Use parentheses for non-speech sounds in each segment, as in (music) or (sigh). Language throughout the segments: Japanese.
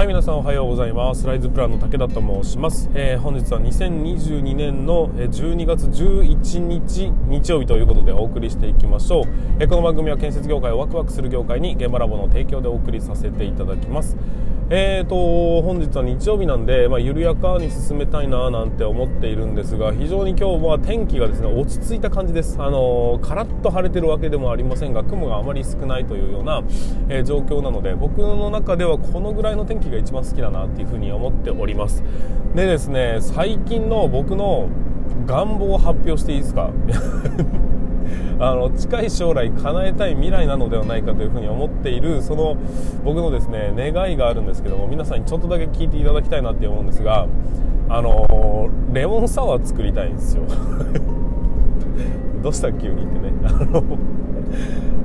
はい皆さんおはようございます。ライズプランの武田と申します、えー、本日は2022年の12月11日日曜日ということでお送りしていきましょう、えー、この番組は建設業界をワクワクする業界に現場ラボの提供でお送りさせていただきます。えーと本日は日曜日なんで、まあ、緩やかに進めたいななんて思っているんですが非常に今日は天気がですね落ち着いた感じです。あのー、カラッと晴れてるわけでもありませんが雲があまり少ないというような、えー、状況なので僕の中ではこのぐらいの天気が一番好きだなっていうふうに思っております。でですね最近の僕の願望を発表していいですか？(laughs) あの近い将来叶えたい未来なのではないかというふうに思っているその僕のですね願いがあるんですけども皆さんにちょっとだけ聞いていただきたいなって思うんですがあのレモンサワー作りたいんですよ。(laughs) どうした急にってね。あの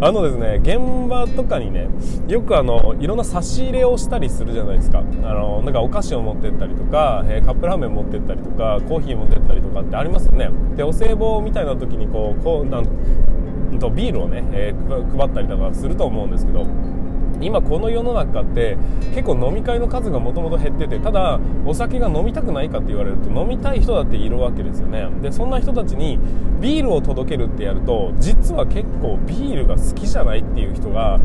あのですね現場とかにねよくあのいろんな差し入れをしたりするじゃないですか。あのなんかお菓子を持ってったりとか、えー、カップラーメン持ってったりとかコーヒー持ってったりとかってありますよね。でお歳暮みたいな時にこうこうなんとビールをね、えー、配ったりとかすると思うんですけど今この世の中って結構飲み会の数がもともと減っててただお酒が飲みたくないかって言われると飲みたい人だっているわけですよね。でそんな人たちにビールを届けるってやると実は結構ビールが好きじゃないっていう人が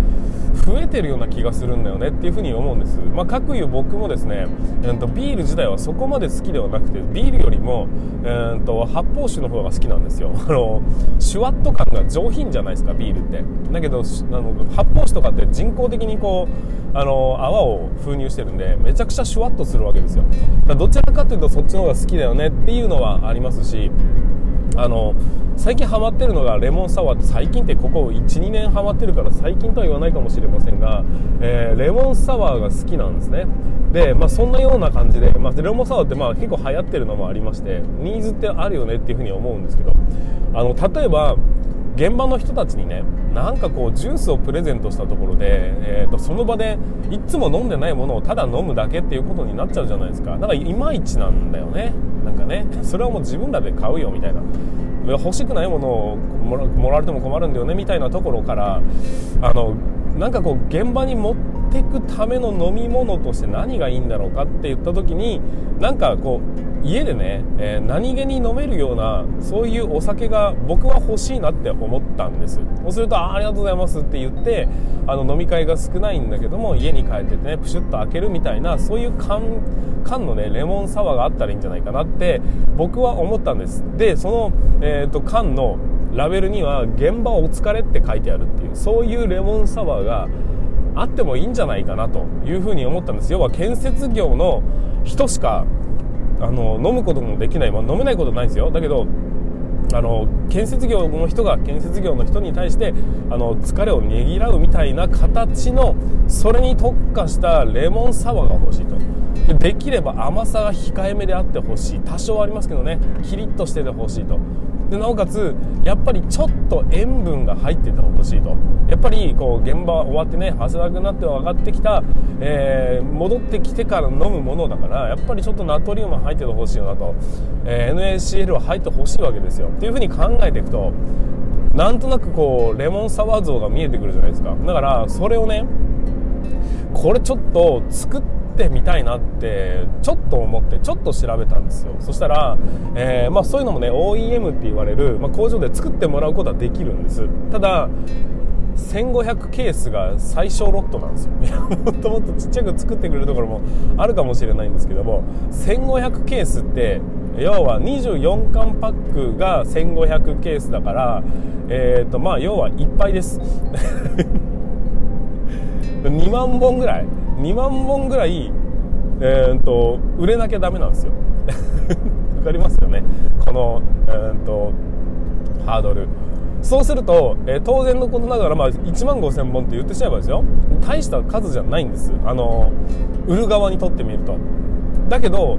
増えてるような気がするんだよねっていうふうに思うんです、まあ、各いう僕もですね、えー、とビール自体はそこまで好きではなくてビールよりも、えー、と発泡酒の方が好きなんですよ。(laughs) あのシュワッと感が上品じゃないですかビールって。だけどあの発泡酒とかって人工的にこうあの泡を封入してるんでめちゃくちゃシュワッとするわけですよ。だどちらかというとそっちの方が好きだよねっていうのはありますしあの最近ハマってるのがレモンサワーって最近ってここ12年ハマってるから最近とは言わないかもしれませんが、えー、レモンサワーが好きなんですね。で、まあ、そんなような感じで、まあ、レモンサワーってまあ結構流行ってるのもありましてニーズってあるよねっていうふうに思うんですけどあの例えば現場の人たちにねなんかこうジュースをプレゼントしたところで、えーと、その場でいつも飲んでないものをただ飲むだけっていうことになっちゃうじゃないですか。だからいまいちなんだよね。なんかね。それはもう自分らで買うよみたいな。欲しくないものをもらわれても困るんだよねみたいなところからあのなんかこう現場に持っていくための飲み物として何がいいんだろうかって言った時になんかこう家でね、えー、何気に飲めるようなそういうお酒が僕は欲しいなって思ったんです。そうするとあありがとうございますって言ってあの飲み会が少ないんだけども家に帰っててねプシュッと開けるみたいなそういう缶缶のねレモンサワーがあったらいいんじゃないかなって僕は思ったんです。でその、えーと、缶のラベルには「現場お疲れ」って書いてあるっていうそういうレモンサワーがあってもいいんじゃないかなというふうに思ったんです。要は建設業の人しかあの飲むこともできない、まあ、飲めないことないですよ。だけどあの建設業の人が建設業の人に対してあの疲れをねぎらうみたいな形のそれに特化したレモンサワーが欲しいと。でできれば甘さが控えめであってほしい。多少ありますけどね。キリッとしててほしいと。でなおかつやっぱりちょっと塩分が入っててほしいと。やっぱりこう現場終わってね汗だくなって上がってきた、えー、戻ってきてから飲むものだからやっぱりちょっとナトリウム入っててほしいなと、えー、NaCl は入ってほしいわけですよ。っていうふうに考えていくとなんとなくこうレモンサワー像が見えてくるじゃないですか。だからそれをねこれちょっと作っててみたいなってちょっと思ってちょっと調べたんですよ。そしたら、えー、まあ、そういうのもね OEM って言われる、まあ、工場で作ってもらうことはできるんです。ただ1500ケースが最小ロットなんですよ。もっともっとちっちゃく作ってくれるところもあるかもしれないんですけども1500ケースって要は24缶パックが1500ケースだからえっ、ー、とまあ要はいっぱいです。(laughs) 2万本ぐらい。2万本ぐらい、えーと、売れなきゃダメなんですよ。(laughs) わかりますよね。この、えーと、ハードル。そうすると、えー、当然のことながら、まあ、1万5000本って言ってしまえばですよ。大した数じゃないんです。あの売る側にとってみると。だけど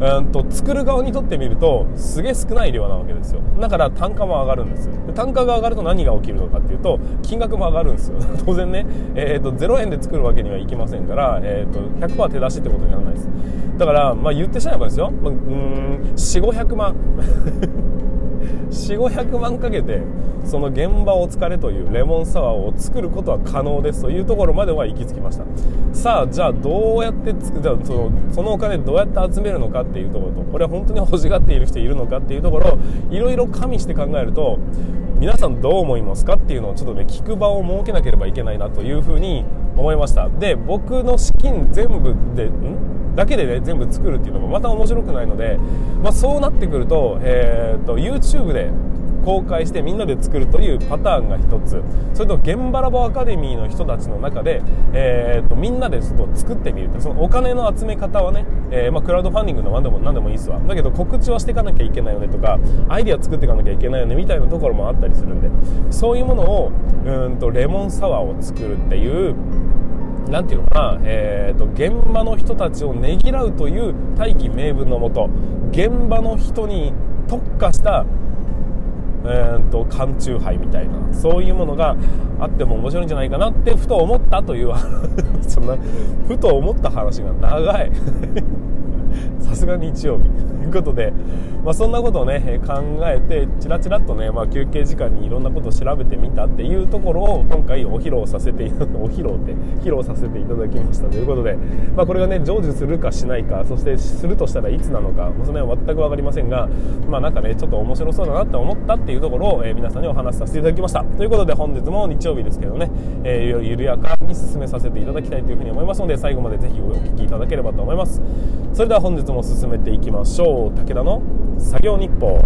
うんと作る側にとってみるとすげえ少ない量なわけですよ。だから単価も上がるんですで単価が上がると何が起きるのかっていうと金額も上がるんですよ。(laughs) 当然ね、えーと、0円で作るわけにはいきませんから、えーと、100%手出しってことにならないです。だから、まあ、言ってしまえばですよ、まあ、うん4500万。4500万かけてその現場お疲れというレモンサワーを作ることは可能ですというところまでは行き着きました。さあじゃあどうやってつくじゃそのそのお金どうやって集めるのかっていうところとこれは本当に欲しがっている人いるのかっていうところをいろいろ加味して考えると皆さんどう思いますかっていうのをちょっとね聞く場を設けなければいけないなというふうに思いました。で僕の資金全部でん？だけでね全部作るっていうのもまた面白くないので、まあ、そうなってくると,、えーと、YouTube で公開してみんなで作るというパターンが1つ。それと現場ラボアカデミーの人たちの中で、えーと、みんなでちょっと作ってみるそのお金の集め方はね、えー、まあ、クラウドファンディングの何でも何でもいいっすわ。だけど告知はしていかなきゃいけないよねとかアイデア作っていかなきゃいけないよねみたいなところもあったりするんでそういうものをうんとレモンサワーを作るっていう何て言うのかな、えーと、現場の人たちをねぎらうという大義名分のもと現場の人に特化したえーと、缶チューハイみたいなそういうものがあっても面白いんじゃないかなってふと思ったという (laughs) そんなふと思った話が長い。(laughs) さすが日曜日。いうことで、まあ、そんなことをね考えてちらちらっとね、まあ、休憩時間にいろんなことを調べてみたっていうところを今回お披露させて (laughs) お披露って披露させていただきましたということで、まあ、これがね成就するかしないかそしてするとしたらいつなのかその辺は全く分かりませんがまあなんかねちょっと面白そうだなって思ったっていうところを、えー、皆さんにお話しさせていただきました。ということで本日も日曜日ですけどね、えー、緩やかに進めさせていただきたいというふうに思いますので最後までぜひお聞きいただければと思います。それでは本日も進めていきましょう。武田の作業日報。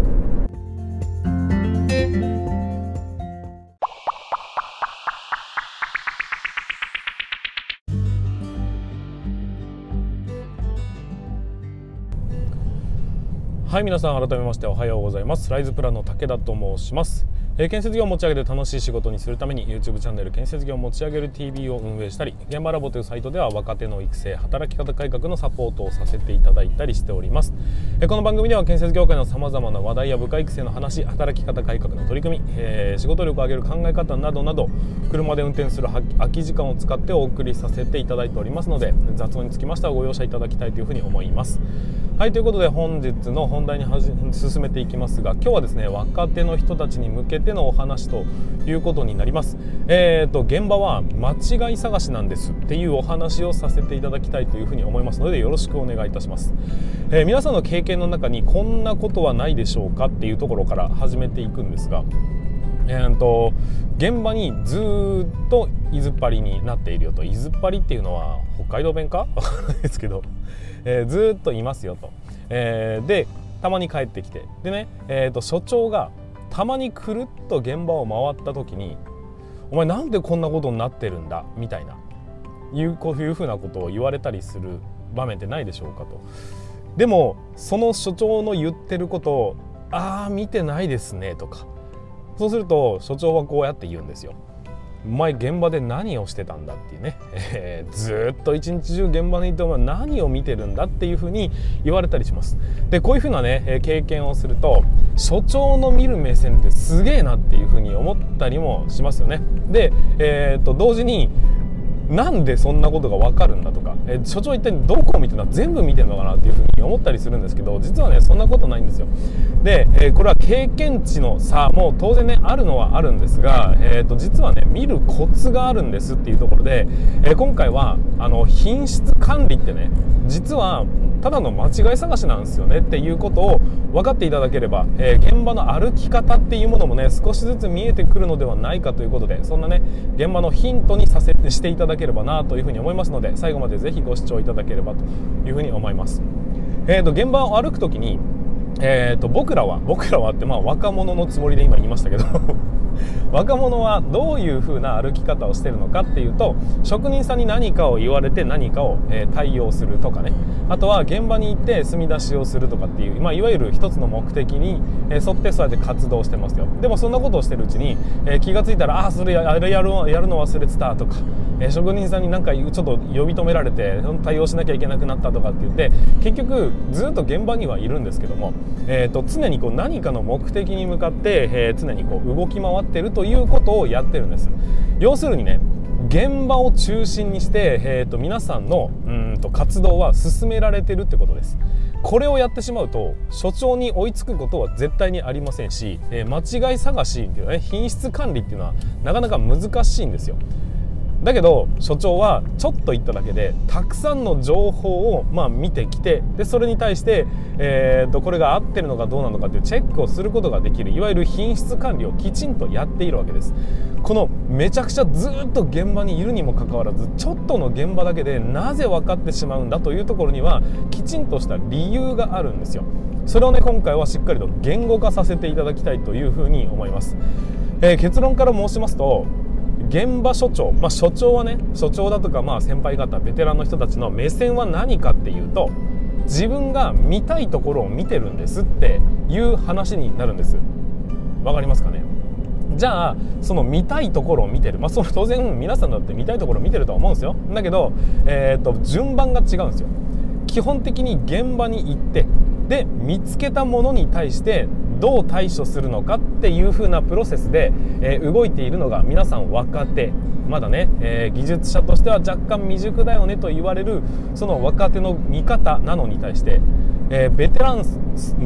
はい皆さん改めましておはようございます。ライズプランの武田と申します。え、建設業を持ち上げて楽しい仕事にするために YouTube チャンネル建設業を持ち上げる TV を運営したり現場ラボというサイトでは若手の育成働き方改革のサポートをさせていただいたりしております、え、この番組では建設業界のさまざまな話題や部下育成の話働き方改革の取り組み、え、仕事力を上げる考え方などなど車で運転する空き時間を使ってお送りさせていただいておりますので雑音につきましてはご容赦いただきたいというふうに思います。はいということで本日の本題に進めていきますが今日はですね若手の人たちに向けてのお話ということになります。えーと現場は間違い探しなんですっていうお話をさせていただきたいというふうに思いますのでよろしくお願いいたします、えー、皆さんの経験の中にこんなことはないでしょうかっていうところから始めていくんですがえーと、現場にずっと伊豆っ張りになっているよと。伊豆っ張りっていうのは北海道弁か？分からないですけど。えー、ずっといますよと、えー、でたまに帰ってきて。でね、えーと、所長がたまにくるっと現場を回った時に「お前なんでこんなことになってるんだ」みたいないうこういうふうなことを言われたりする場面ってないでしょうかと。でもその所長の言ってることを「ああ見てないですね」とかそうすると所長はこうやって言うんですよ。前現場で何をしてたんだっていうね、(laughs) えー、ずっと一日中現場にいてお前何を見てるんだっていうふうに言われたりします。でこういうふうなね経験をすると所長の見る目線ってすげえなっていうふうに思ったりもしますよね。で、えー、と同時になんでそんなことが分かるんだとか、え所長一体どこを見てるの？全部見てるのかなっていうふうに思ったりするんですけど実はねそんなことないんですよ。で、えこれは経験値の差も当然ねあるのはあるんですが、えー、と実はね見るコツがあるんですっていうところで、え今回はあの品質管理ってね実はただの間違い探しなんですよねっていうことを分かっていただければ、えー、現場の歩き方っていうものもね少しずつ見えてくるのではないかということでそんなね現場のヒントにさせてしていただければなというふうに思いますので最後までぜひご視聴いただければというふうに思います。えーと、現場を歩く時にえーと、僕らは僕らはってまあ若者のつもりで今言いましたけど若者はどういう風な歩き方をしてるのかっていうと職人さんに何かを言われて何かを、え対応するとかね。あとは現場に行って住み出しをするとかっていう、まあ、いわゆる一つの目的に、え沿ってそうやって活動してますよ。でもそんなことをしてるうちに、え気が付いたらああそれあれやるやるの忘れてたとか、え職人さんになんかちょっと呼び止められて対応しなきゃいけなくなったとかって言って結局ずっと現場にはいるんですけども、えーと、常にこう何かの目的に向かって、えー、常にこう動き回っててるということをやってるんです。要するにね現場を中心にして、えーと、皆さんのうんと活動は進められてるってことです。これをやってしまうと所長に追いつくことは絶対にありませんし、えー、間違い探しっていうね品質管理っていうのはなかなか難しいんですよ。だけど所長はちょっと言っただけでたくさんの情報をまあ見てきてでそれに対して、えー、とこれが合ってるのかどうなのかっていうチェックをすることができるいわゆる品質管理をきちんとやっているわけです。このめちゃくちゃずっと現場にいるにもかかわらずちょっとの現場だけでなぜ分かってしまうんだというところにはきちんとした理由があるんですよ。それをね今回はしっかりと言語化させていただきたいというふうに思います、えー、結論から申しますと現場所長、まあ、所長はね所長だとかまあ先輩方ベテランの人たちの目線は何かっていうと自分が見たいところを見てるんですっていう話になるんです。わかりますかね？じゃあその見たいところを見てる、まあ、その当然皆さんだって見たいところを見てるとは思うんですよ。だけど、えーと、と順番が違うんですよ。基本的に現場に行ってで見つけたものに対してどう対処するのかっていう風なプロセスで、えー、動いているのが皆さん若手。まだね、えー、技術者としては若干未熟だよねと言われるその若手の見方なのに対して、えー、ベテラン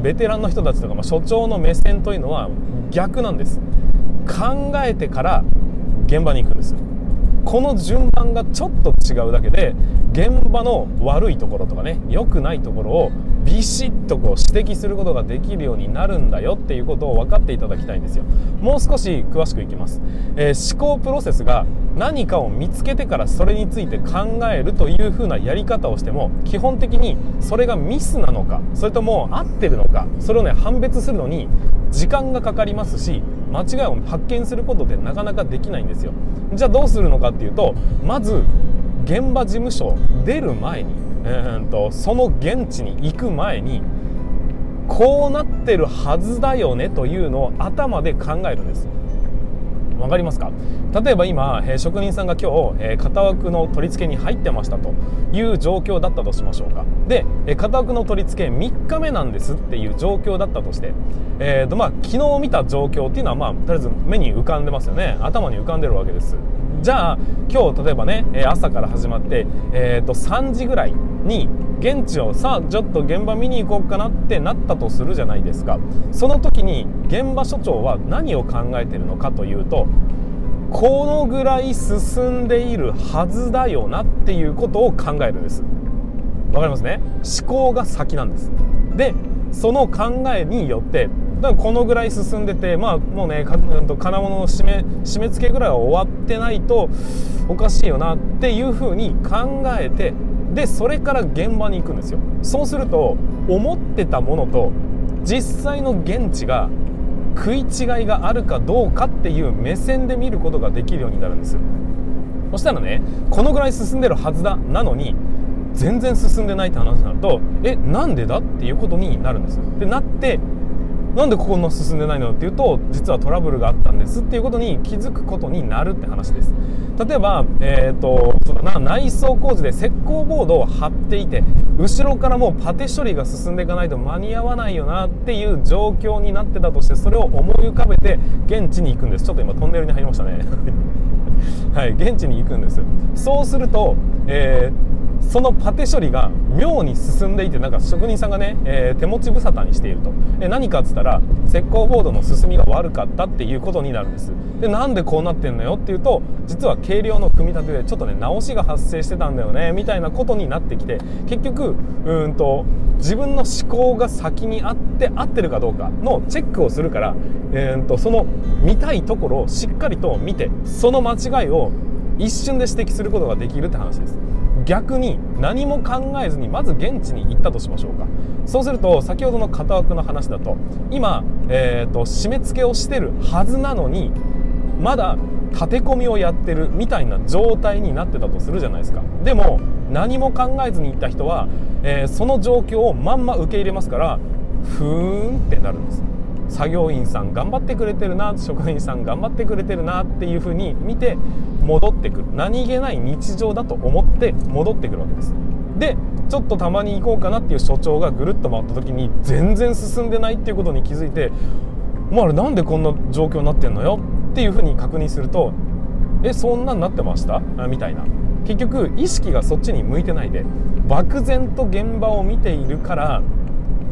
ベテランの人たちとか、まあ、所長の目線というのは逆なんです。考えてから現場に行くんですよ。この順番がちょっと違うだけで現場の悪いところとかね良くないところをビシッとこう指摘することができるようになるんだよっていうことを分かっていただきたいんですよ。もう少し詳しくいきます、えー、思考プロセスが何かを見つけてからそれについて考えるという風なやり方をしても基本的にそれがミスなのかそれとも合ってるのかそれをね判別するのに時間がかかりますし間違いを発見することってなかなかできないんですよ。じゃあどうするのかっていうとまず現場事務所出る前に、えーと、その現地に行く前にこうなってるはずだよねというのを頭で考えるんです。わかりますか？例えば今、え、職人さんが今日、え、型枠の取り付けに入ってましたという状況だったとしましょうか。で、え、型枠の取り付け3日目なんですっていう状況だったとして、えーとまあ、昨日見た状況っていうのは、まあ、とりあえず目に浮かんでますよね。頭に浮かんでるわけです。じゃあ今日例えばね朝から始まって、えー、と3時ぐらいに現地をさあちょっと現場見に行こうかなってなったとするじゃないですか。その時に現場所長は何を考えてるのかというとこのぐらい進んでいるはずだよなっていうことを考えるんです。わかりますね？思考が先なんです。でその考えによってだからこのぐらい進んでてまあもうね金物の締め締め付けぐらいは終わってないとおかしいよなっていうふうに考えてでそれから現場に行くんですよ。そうすると思ってたものと実際の現地が食い違いがあるかどうかっていう目線で見ることができるようになるんですよ。そしたらねこのぐらい進んでるはずだなのに全然進んでないって話になるとえなんでだっていうことになるんですでなってなんでここの進んでないのっていうと実はトラブルがあったんですっていうことに気づくことになるって話です。例えば、えーと、そのな内装工事で石膏ボードを貼っていて後ろからもうパテ処理が進んでいかないと間に合わないよなっていう状況になってたとしてそれを思い浮かべて現地に行くんです。ちょっと今トンネルに入りましたね。(laughs) はい現地に行くんです。そうすると、えーそのパテ処理が妙に進んでいてなんか職人さんがね、えー、手持ち無沙汰にしていると。え何かっつったら石膏ボードの進みが悪かったっていうことになるんです。でなんでこうなってんのよっていうと実は軽量の組み立てでちょっとね直しが発生してたんだよねみたいなことになってきて結局うんと自分の思考が先にあって合ってるかどうかのチェックをするから、えー、とその見たいところをしっかりと見てその間違いを一瞬で指摘することができるって話です。逆に何も考えずにまず現地に行ったとしましょうか。そうすると先ほどの型枠の話だと今、えーと、締め付けをしてるはずなのにまだ立て込みをやってるみたいな状態になってたとするじゃないですか。でも何も考えずに行った人は、えー、その状況をまんま受け入れますからふーんってなるんです。作業員さん頑張ってくれてるな職員さん頑張ってくれてるなっていうふうに見て戻ってくる。何気ない日常だと思って戻ってくるわけです。でちょっとたまに行こうかなっていう所長がぐるっと回った時に全然進んでないっていうことに気づいて「もうあれなんでこんな状況になってんのよ」っていうふうに確認すると「えそんなんなってました?」みたいな。結局意識がそっちに向いてないで漠然と現場を見ているから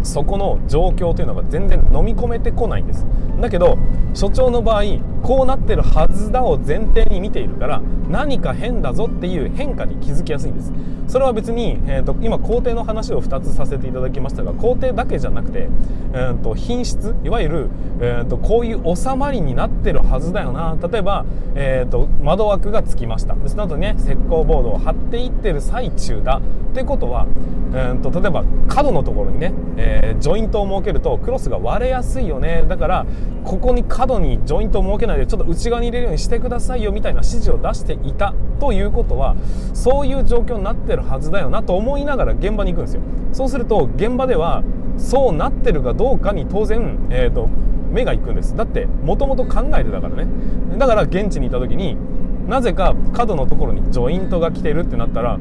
そこの状況というのが全然飲み込めてこないんです。だけど所長の場合こうなってるはずだを前提に見ているから何か変だぞっていう変化に気づきやすいんです。それは別に、えーと、今工程の話を2つさせていただきましたが工程だけじゃなくて、えーと、品質いわゆる、えーと、こういう収まりになってるはずだよな。例えば、えー、と窓枠がつきました。でその後ね石膏ボードを貼っていってる最中だってことは、えー、と例えば角のところにね、えー、ジョイントを設けるとクロスが割れやすいよね。だからここに角にジョイントを設けないでちょっと内側に入れるようにしてくださいよみたいな指示を出していたということはそういう状況になってるはずだよなと思いながら現場に行くんですよ。そうすると現場ではそうなってるかどうかに当然、えーと、目が行くんです。だってもともと考えてたからね。だから現地にいた時になぜか角のところにジョイントが来てるってなったら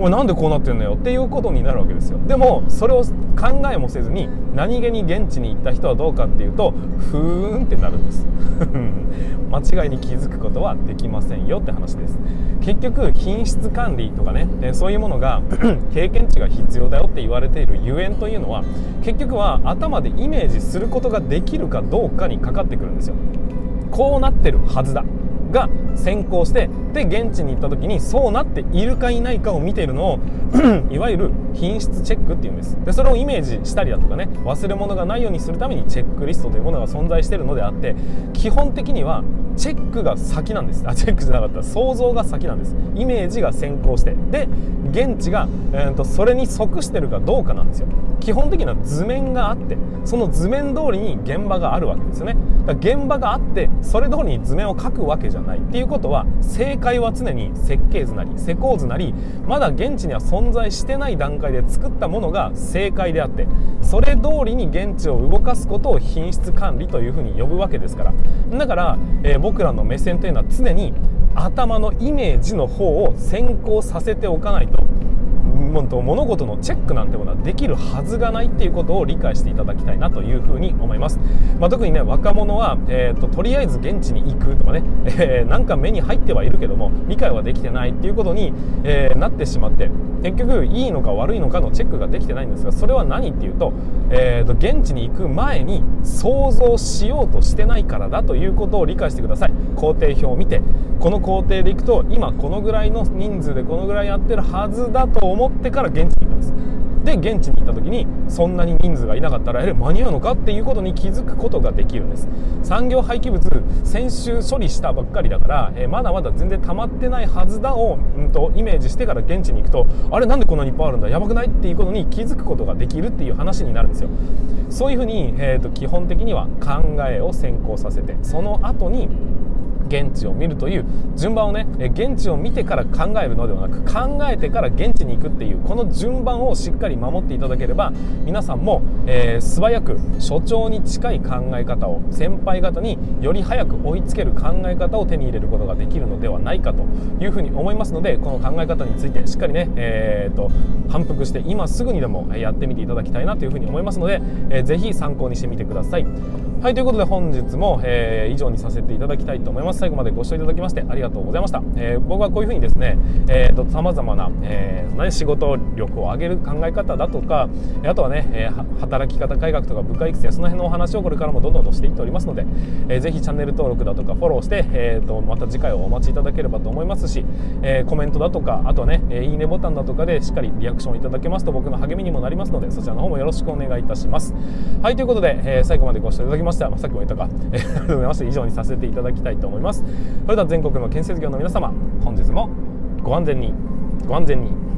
おなんでこうなってんのよっていうことになるわけですよ。でもそれを考えもせずに何気に現地に行った人はどうかっていうとふーんってなるんです。(laughs) 間違いに気づくことはできませんよって話です。結局品質管理とかねそういうものが (clears throat) 経験値が必要だよって言われているゆえんというのは結局は頭でイメージすることができるかどうかにかかってくるんですよ。こうなってるはずだ。が先行してで現地に行った時にそうなっているかいないかを見ているのを (clears throat) いわゆる品質チェックっていうんです。でそれをイメージしたりだとかね忘れ物がないようにするためにチェックリストというものが存在しているのであって基本的にはチェックが先なんです。あチェックじゃなかった。想像が先なんです。イメージが先行して。で現地が、えーと、それに即してるかどうかなんですよ。基本的な図面があってその図面通りに現場があるわけですよね。だから現場があってそれ通りに図面を描くわけじゃない。っていうことは正解は常に設計図なり施工図なりまだ現地には存在してない段階で作ったものが正解であってそれ通りに現地を動かすことを品質管理というふうに呼ぶわけですから。だから、えー、僕らの目線というのは常に頭のイメージの方を先行させておかないと物事のチェックなんてものはできるはずがないっていうことを理解していただきたいなというふうに思います、まあ、特にね若者は、えーと、とりあえず現地に行くとかね、えー、なんか目に入ってはいるけども理解はできてないっていうことに、えー、なってしまって結局いいのか悪いのかのチェックができてないんですがそれは何っていうと,、えーと、現地に行く前に想像しようとしてないからだということを理解してください。工程表を見てこの工程で行くと今このぐらいの人数でこのぐらいやってるはずだと思っててから現地に行くんですで現地に行った時にそんなに人数がいなかったらえ間に合うのかっていうことに気づくことができるんです。産業廃棄物先週処理したばっかりだから、えまだまだ全然溜まってないはずだを、うんと、イメージしてから現地に行くとあれなんでこんなにいっぱいあるんだやばくないっていうことに気づくことができるっていう話になるんですよ。そういうふうに、えーと基本的には考えを先行させてその後に現地を見るという順番をね現地を見てから考えるのではなく考えてから現地に行くっていうこの順番をしっかり守っていただければ皆さんも、えー、素早く所長に近い考え方を先輩方により早く追いつける考え方を手に入れることができるのではないかというふうに思いますのでこの考え方についてしっかりね、えーと、反復して今すぐにでもやってみていただきたいなというふうに思いますので、えー、ぜひ参考にしてみてください。はいということで本日も、えー、以上にさせていただきたいと思います最後までご視聴いただきましてありがとうございました、えー、僕はこういうふうにですねさまざまな、えー、仕事力を上げる考え方だとかあとはね、え働き方改革とか部下育成その辺のお話をこれからもどんどんとしていっておりますので、えー、ぜひチャンネル登録だとかフォローして、えーと、また次回をお待ちいただければと思いますし、えコメントだとかあとはね、いいねボタンだとかでしっかりリアクションいただけますと僕の励みにもなりますのでそちらの方もよろしくお願いいたします。はいということで、え最後までご視聴いただきましてまあ、さっきも言ったか、えー、ありがとうございました。以上にさせていただきたいと思います。ます。それでは全国の建設業の皆様本日もご安全にご安全に。